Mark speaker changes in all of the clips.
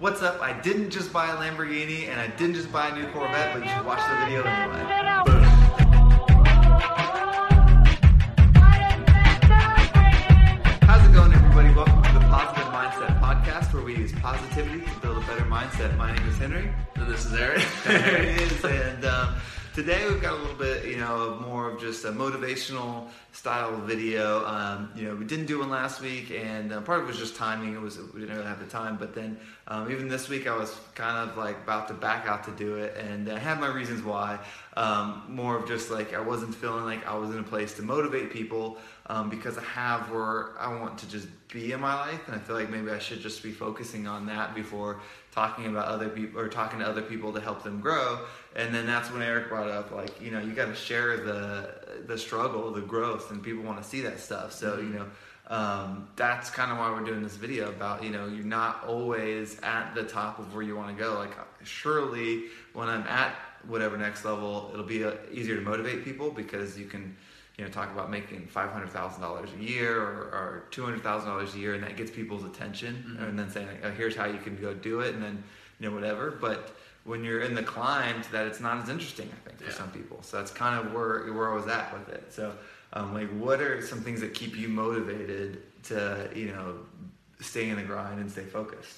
Speaker 1: What's up? I didn't just buy a Lamborghini and I didn't just buy a new Corvette, but you should watch the video anyway. How's it going, everybody? Welcome to the Positive Mindset Podcast, where we use positivity to build a better mindset. My name is Henry.
Speaker 2: And this is Eric.
Speaker 1: there it is. Today we've got a little bit, you know, more of just a motivational style video. Um, you know, we didn't do one last week, and uh, part of it was just timing. It was we didn't really have the time. But then um, even this week, I was kind of like about to back out to do it, and I had my reasons why. Um, more of just like I wasn't feeling like I was in a place to motivate people um, because I have where I want to just be in my life, and I feel like maybe I should just be focusing on that before talking about other people or talking to other people to help them grow. And then that's when Eric brought up like you know you got to share the the struggle, the growth, and people want to see that stuff. So you know. Um, that's kind of why we're doing this video about you know you're not always at the top of where you want to go like surely when i'm at whatever next level it'll be uh, easier to motivate people because you can you know talk about making $500000 a year or, or $200000 a year and that gets people's attention
Speaker 2: Mm-hmm.
Speaker 1: and then saying oh, here's how you can go do it and then you know whatever but when you're in the climb that it's not as interesting i think for
Speaker 2: Yeah.
Speaker 1: some people so that's kind of where where i was at with it so um, like what are some things that keep you motivated to you know stay in the grind and stay focused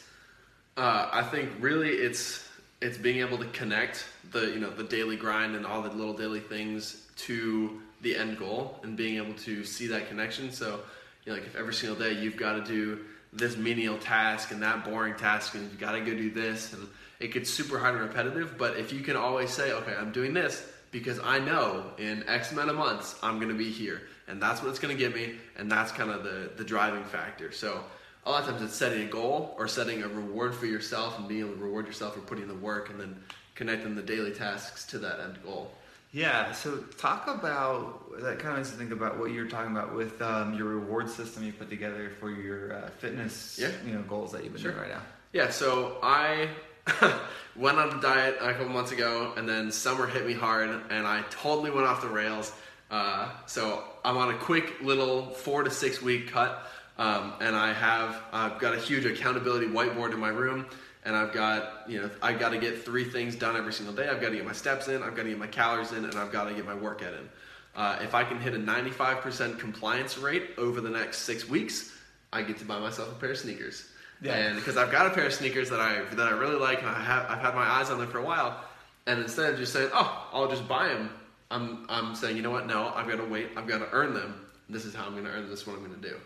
Speaker 2: Uh, I think really it's it's being able to connect the you know the daily grind and all the little daily things to the end goal and being able to see that connection. So you know, like if every single day you've got to do this menial task and that boring task and you've got to go do this and it gets super hard and repetitive. But if you can always say, okay, I'm doing this because I know in X amount of months I'm going to be here and that's what it's going to give me and that's kind of the the driving factor. So a lot of times it's setting a goal or setting a reward for yourself and being able to reward yourself for putting in the work and then connecting the daily tasks to that end goal.
Speaker 1: yeah so talk about that kind of makes me think about what you're talking about with um, your reward system you put together for your uh, fitness
Speaker 2: Yeah.
Speaker 1: you know goals that you've been
Speaker 2: Sure.
Speaker 1: doing right now
Speaker 2: Yeah, so I went on a diet a couple months ago, and then summer hit me hard, and I totally went off the rails. Uh, so I'm on a quick little four to six week cut, um, and I have I've got a huge accountability whiteboard in my room, and I've got you know I've got to get three things done every single day. I've got to get my steps in, I've got to get my calories in, and I've got to get my workout in. Uh, if I can hit a 95% compliance rate over the next six weeks, I get to buy myself a pair of sneakers.
Speaker 1: Yeah.
Speaker 2: And because I've got a pair of sneakers that I that I really like, and I have I've had my eyes on them for a while, and instead of just saying, "Oh, I'll just buy them," I'm I'm saying, you know what? No, I've got to wait. I've got to earn them. This is how I'm going to earn them. This is what I'm going to do.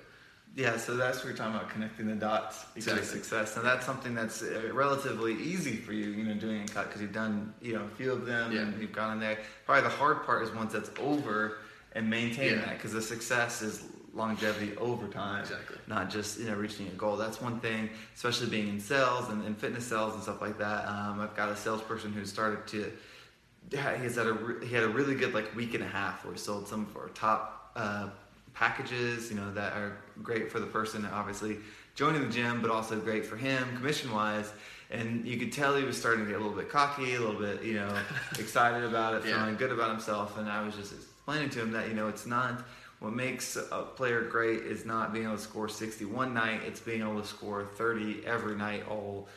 Speaker 1: Yeah, so that's what you're talking about connecting the dots
Speaker 2: Exactly.
Speaker 1: to success, and that's something that's uh, relatively easy for you, you know, doing a cut because you've done, you know, a few of them
Speaker 2: Yeah.
Speaker 1: and you've gone in there. Probably the hard part is once that's over and maintaining
Speaker 2: Yeah.
Speaker 1: that because the success is longevity over time,
Speaker 2: Exactly.
Speaker 1: not just you know reaching a goal. That's one thing, especially being in sales and, and fitness sales and stuff like that. Um, I've got a salesperson who started to he's had a he had a really good like week and a half where he sold some of our top uh, packages, you know, that are great for the person obviously joining the gym, but also great for him commission wise. And you could tell he was starting to get a little bit cocky, a little bit, you know, excited about it,
Speaker 2: Yeah.
Speaker 1: feeling good about himself. And I was just explaining to him that you know it's not what makes a player great is not being able to score 60 one night; it's being able to score 30 every night all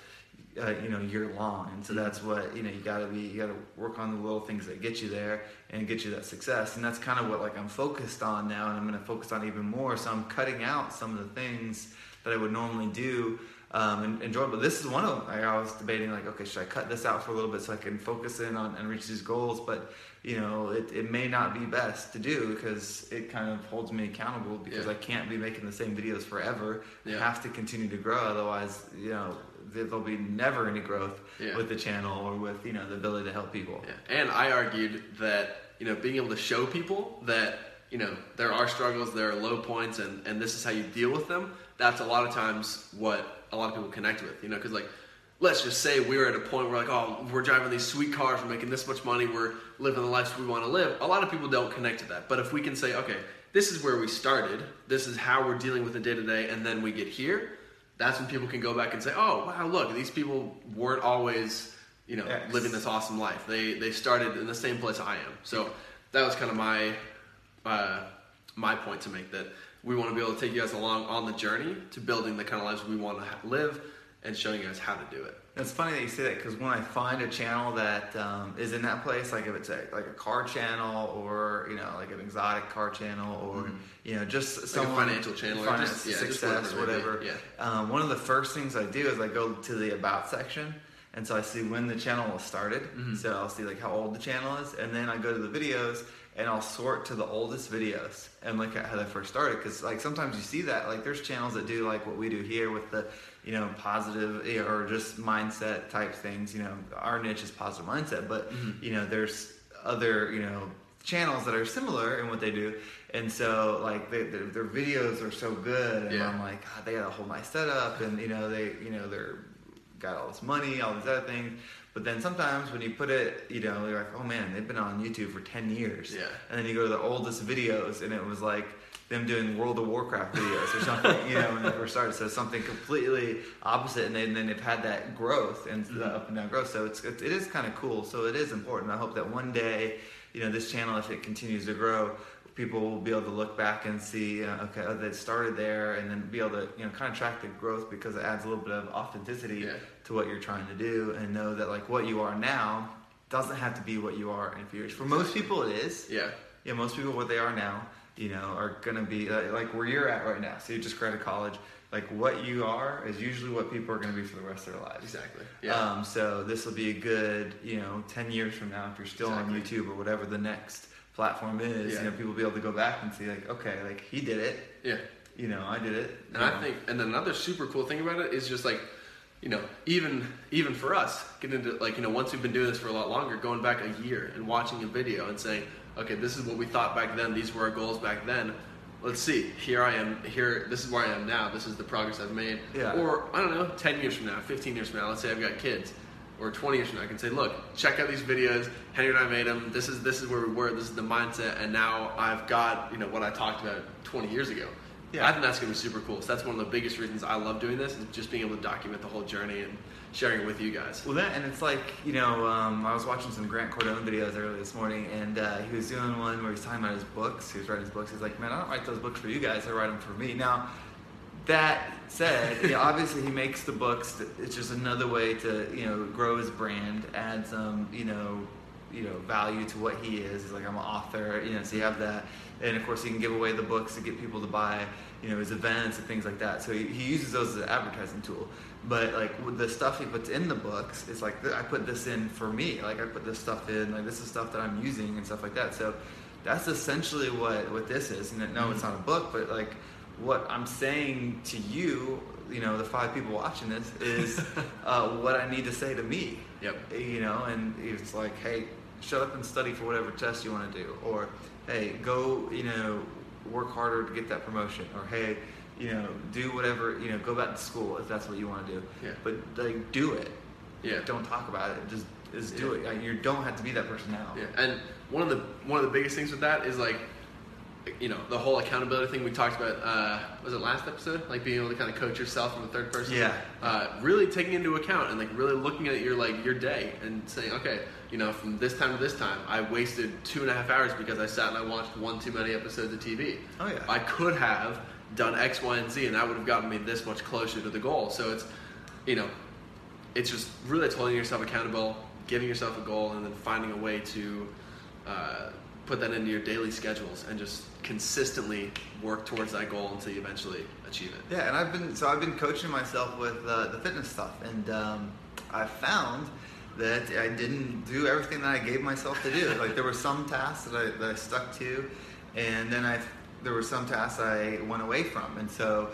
Speaker 1: uh, you know year long. And so that's what you know you got to be you got to work on the little things that get you there and get you that success. And that's kind of what like i'm focused on now and i'm going to focus on even more. So i'm cutting out some of the things that i would normally do um, and enjoy but this is one of them like, i was debating like okay should i cut this out for a little bit so i can focus in on and reach these goals? But you know it, it may not be best to do because it kind of holds me accountable because
Speaker 2: Yeah.
Speaker 1: i can't be making the same videos forever. I have to continue to grow otherwise you know there'll be never any growth
Speaker 2: Yeah.
Speaker 1: with the channel or with you know the ability to help people.
Speaker 2: Yeah. And I argued that, you know, being able to show people that, you know, there are struggles, there are low points, and, and this is how you deal with them, that's a lot of times what a lot of people connect with, you know, because like let's just say we were at a point where like, oh, we're driving these sweet cars, we're making this much money, we're living the lives we want to live. A lot of people don't connect to that. But if we can say, okay, this is where we started, this is how we're dealing with the day to day, and then we get here, that's when people can go back and say, oh, wow, look, these people weren't always, you know,
Speaker 1: Yes.
Speaker 2: living this awesome life. They they started in the same place I am. So that was kind of my uh, my point to make that we want to be able to take you guys along on the journey to building the kind of lives we want to live and showing you guys how to do it.
Speaker 1: It's funny that you say that because when I find a channel that um, is in that place, like if it's a, like a car channel or you know like an exotic car channel or you know just
Speaker 2: Mm-hmm. a
Speaker 1: someone
Speaker 2: financial channel or
Speaker 1: finance,
Speaker 2: just- yeah,
Speaker 1: success,
Speaker 2: whatever
Speaker 1: whatever.
Speaker 2: yeah.
Speaker 1: Um, one of the first things I do is I go to the about section. And so I see when the channel was started.
Speaker 2: Mm-hmm.
Speaker 1: So I'll see like how old the channel is, and then I go to the videos and I'll sort to the oldest videos and look at how they first started. Because like sometimes you see that like there's channels that do like what we do here with the you know positive or just mindset type things. You know our niche is positive mindset, but
Speaker 2: Mm-hmm.
Speaker 1: you know there's other you know channels that are similar in what they do. And so like they, their, their videos are so good, and
Speaker 2: Yeah.
Speaker 1: I'm like God, they got a whole nice setup, and you know they you know they're got all this money, all these other things. But then sometimes when you put it, you know, you're like, oh man, they've been on YouTube for 10 years.
Speaker 2: Yeah.
Speaker 1: And then you go to the oldest videos and it was like them doing World of Warcraft videos or something, you know, when they first started. So something completely opposite. And then, then they've had that growth and the up and down growth. So it's, it is kind of cool. So it is important. I hope that one day, you know, this channel, if it continues to grow, people will be able to look back and see, uh, okay, oh, they started there, and then be able to, you know, kind of track the growth because it adds a little bit of authenticity
Speaker 2: Yeah.
Speaker 1: to what you're trying to do, and know that like what you are now doesn't have to be what you are in a few years. For most people, it is.
Speaker 2: Yeah.
Speaker 1: Yeah, most people what they are now, you know, are gonna be uh, like where you're at right now. So you just graduated college. Like what you are is usually what people are gonna be for the rest of their lives.
Speaker 2: Exactly. Yeah.
Speaker 1: Um, so this will be a good, you know, ten years from now, if you're still on YouTube or whatever the next platform is,
Speaker 2: Yeah.
Speaker 1: you know, people will be able to go back and see like, okay, like he did it.
Speaker 2: yeah.
Speaker 1: You know, I did it.
Speaker 2: And I think, and another super cool thing about it is just like, you know, even even for us, getting into like, you know, once we've been doing this for a lot longer, going back a year and watching a video and saying, okay, this is what we thought back then. These were our goals back then. Let's see. Here I am. Here, this is where I am now. This is the progress I've made.
Speaker 1: Yeah.
Speaker 2: Or I don't know, ten years from now, fifteen years from now. Let's say I've got kids. Or 20 years from now, I can say, look, check out these videos. Henry and I made them. This is this is where we were. This is the mindset, and now I've got you know what I talked about 20 years ago.
Speaker 1: Yeah.
Speaker 2: I think that's gonna be super cool. So that's one of the biggest reasons I love doing this is just being able to document the whole journey and sharing it with you guys.
Speaker 1: Well, that and it's like you know, um, I was watching some Grant Cardone videos earlier this morning, and uh, he was doing one where he's talking about his books. He was writing his books. He's like, "Man, I don't write those books for you guys. I write them for me." Now, that said, you know, obviously he makes the books. It's just another way to you know grow his brand, add some you know you know value to what he is. He's like, I'm an author, you know, so you have that, and of course he can give away the books to get people to buy you know his events and things like that. So he, he uses those as an advertising tool. But like with the stuff he puts in the books, it's like I put this in for me. Like I put this stuff in. Like this is stuff that I'm using and stuff like that. So that's essentially what what this is. And no, it's not a book, but like what I'm saying to you, you know, the five people watching this is uh, what I need to say to me.
Speaker 2: Yep.
Speaker 1: You know, and it's like, hey, shut up and study for whatever test you want to do, or hey, go, you know, work harder to get that promotion, or hey, you know, do whatever, you know, go back to school if that's what you want to do.
Speaker 2: Yeah.
Speaker 1: But like, do it.
Speaker 2: Yeah.
Speaker 1: Don't talk about it. Just just do
Speaker 2: Yeah.
Speaker 1: it. Like, you don't have to be that person now.
Speaker 2: Yeah, and one of the one of the biggest things with that is like, you know, the whole accountability thing we talked about. Uh, was it last episode? Like being able to kind of coach yourself from the third person.
Speaker 1: Yeah.
Speaker 2: Uh, really taking into account and like really looking at your like your day and saying, okay, you know, from this time to this time, I wasted two and a half hours because I sat and I watched one too many episodes of TV.
Speaker 1: Oh, yeah.
Speaker 2: I could have done X, Y, and Z, and that would have gotten me this much closer to the goal. So it's, you know, it's just really holding yourself accountable, giving yourself a goal, and then finding a way to uh, put that into your daily schedules and just consistently work towards that goal until you eventually achieve it.
Speaker 1: Yeah, and I've been so I've been coaching myself with uh, the fitness stuff, and um, I found that I didn't do everything that I gave myself to do. like there were some tasks that I, that I stuck to, and then I there were some tasks I went away from, and so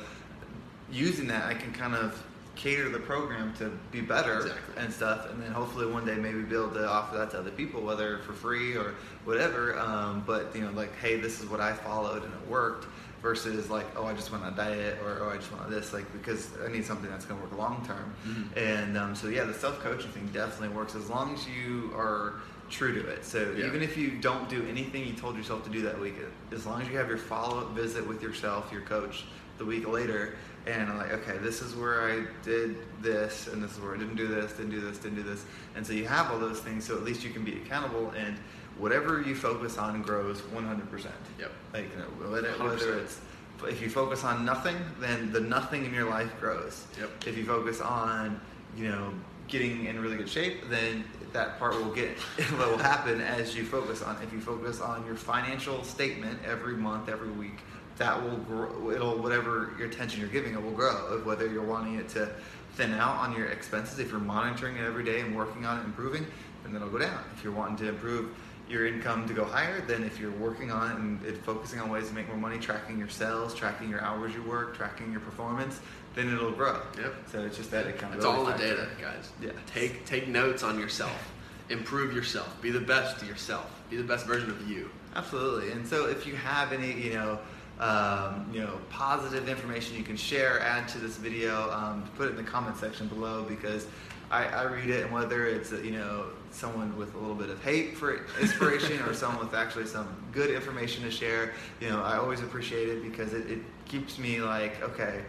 Speaker 1: using that I can kind of cater the program to be better
Speaker 2: Exactly.
Speaker 1: and stuff, and then hopefully one day maybe be able to offer that to other people, whether for free or whatever. Um, but you know, like, hey, this is what I followed and it worked. versus like, oh, I just went on a diet or oh, I just went on this, like because I need something that's going to work long term.
Speaker 2: Mm-hmm.
Speaker 1: And um, so yeah, the self coaching thing definitely works as long as you are true to it. So
Speaker 2: Yeah.
Speaker 1: even if you don't do anything you told yourself to do that week, as long as you have your follow up visit with yourself, your coach, the week later, and I'm like, okay, this is where I did this, and this is where I didn't do this, didn't do this, didn't do this, and so you have all those things, so at least you can be accountable, and whatever you focus on grows 100%.
Speaker 2: Yep.
Speaker 1: Like you know, whether,
Speaker 2: 100%.
Speaker 1: whether it's if you focus on nothing, then the nothing in your life grows.
Speaker 2: Yep.
Speaker 1: If you focus on you know getting in really good shape, then that part will get What will happen as you focus on. If you focus on your financial statement every month, every week, that will grow. It'll whatever your attention you're giving it will grow. Whether you're wanting it to thin out on your expenses, if you're monitoring it every day and working on it, improving, then it'll go down. If you're wanting to improve your income to go higher, then if you're working on it and it, focusing on ways to make more money, tracking your sales, tracking your hours you work, tracking your performance, then it'll grow.
Speaker 2: Yep.
Speaker 1: So it's just that accountability.
Speaker 2: It's all the
Speaker 1: factor.
Speaker 2: data, guys.
Speaker 1: Yeah.
Speaker 2: Take take notes on yourself. Improve yourself. Be the best to yourself. Be the best version of you.
Speaker 1: Absolutely. And so if you have any, you know, um, you know, positive information you can share, add to this video, um, put it in the comment section below because I, I read it, and whether it's you know someone with a little bit of hate for inspiration or someone with actually some good information to share, you know, I always appreciate it because it, it keeps me like, okay,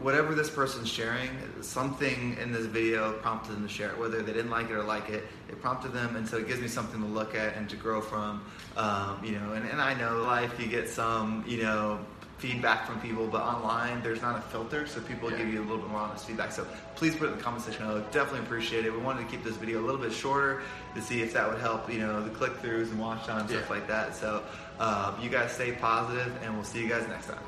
Speaker 1: whatever this person's sharing, something in this video prompted them to share it. Whether they didn't like it or like it, it prompted them, and so it gives me something to look at and to grow from. Um, you know, and, and I know life you get some, you know, feedback from people, but online there's not a filter, so people
Speaker 2: Yeah.
Speaker 1: give you a little bit more honest feedback. So please put it in the comment section. I would definitely appreciate it. We wanted to keep this video a little bit shorter to see if that would help, you know, the click throughs and watch time, stuff
Speaker 2: Yeah.
Speaker 1: like that. So uh, you guys stay positive, and we'll see you guys next time.